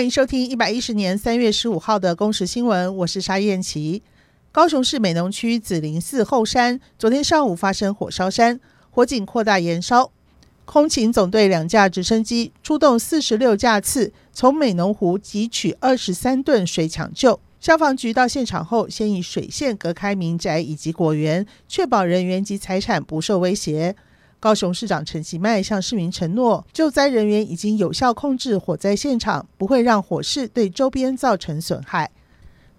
欢迎收听一百一十年三月十五号的公时新闻，我是沙燕琪。高雄市美浓区紫林寺后山昨天上午发生火烧山，火警扩大延烧，空勤总队两架直升机出动四十六架次，从美浓湖汲取二十三吨水抢救。消防局到现场后，先以水线隔开民宅以及果园，确保人员及财产不受威胁。高雄市长陈其迈向市民承诺，救灾人员已经有效控制火灾现场，不会让火势对周边造成损害。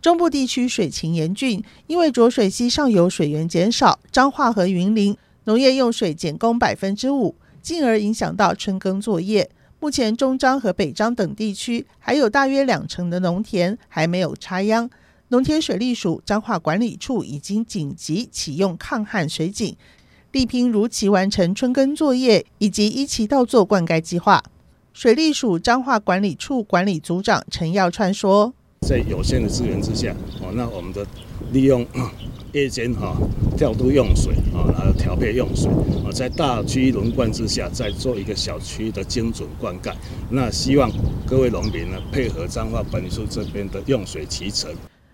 中部地区水情严峻，因为浊水溪上游水源减少，彰化和云林农业用水减供百分之五，进而影响到春耕作业。目前中彰和北彰等地区还有大约两成的农田还没有插秧，农田水利署彰化管理处已经紧急启用抗旱水井，力拼如期完成春耕作业以及一期稻作灌溉计划。水利署彰化管理处管理组长陈耀川说：“在有限的资源之下，哦，那我们的利用。”夜间哈调度用水啊，然后调配用水啊，在大区轮灌之下，再做一个小区的精准灌溉。那希望各位农民呢配合彰化管理处这边的用水期程。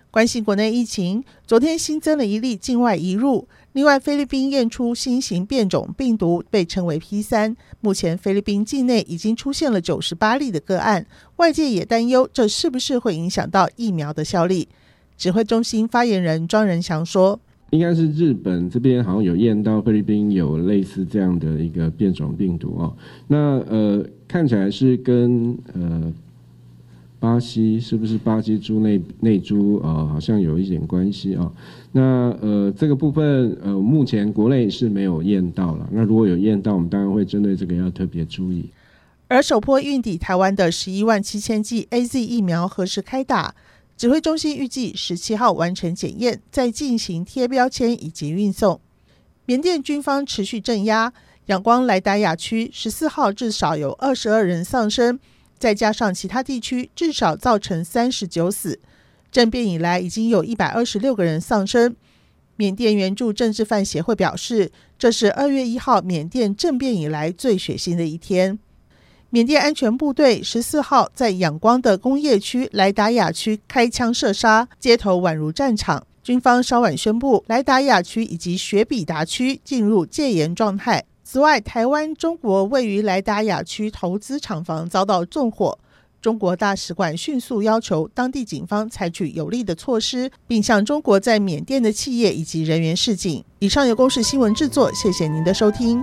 关心国内疫情，昨天新增了一例境外移入，另外菲律宾验出新型变种病毒，被称为 P 三。目前菲律宾境内已经出现了九十八例的个案，外界也担忧这是不是会影响到疫苗的效力。指挥中心发言人庄仁祥说：“应该是日本这边好像有验到菲律宾有类似这样的一个变种病毒哦。那呃看起来是跟呃巴西是不是巴西猪内内猪呃好像有一点关系啊、那呃这个部分呃目前国内是没有验到了。那如果有验到，我们当然会针对这个要特别注意。而首波运抵台湾的十一万七千剂 AZ 疫苗何时开打？”指挥中心预计十七号完成检验，再进行贴标签以及运送。缅甸军方持续镇压，仰光莱达亚区十四号至少有二十二人丧生，再加上其他地区至少造成三十九死。政变以来已经有一百二十六个人丧生。缅甸援助政治犯协会表示，这是二月一号缅甸政变以来最血腥的一天。缅甸安全部队十四号在仰光的工业区莱达亚区开枪射杀，街头宛如战场。军方稍晚宣布，莱达亚区以及雪比达区进入戒严状态。此外，台湾中国位于莱达亚区投资厂房遭到纵火，中国大使馆迅速要求当地警方采取有力的措施，并向中国在缅甸的企业以及人员示警。以上由公视新闻制作，谢谢您的收听。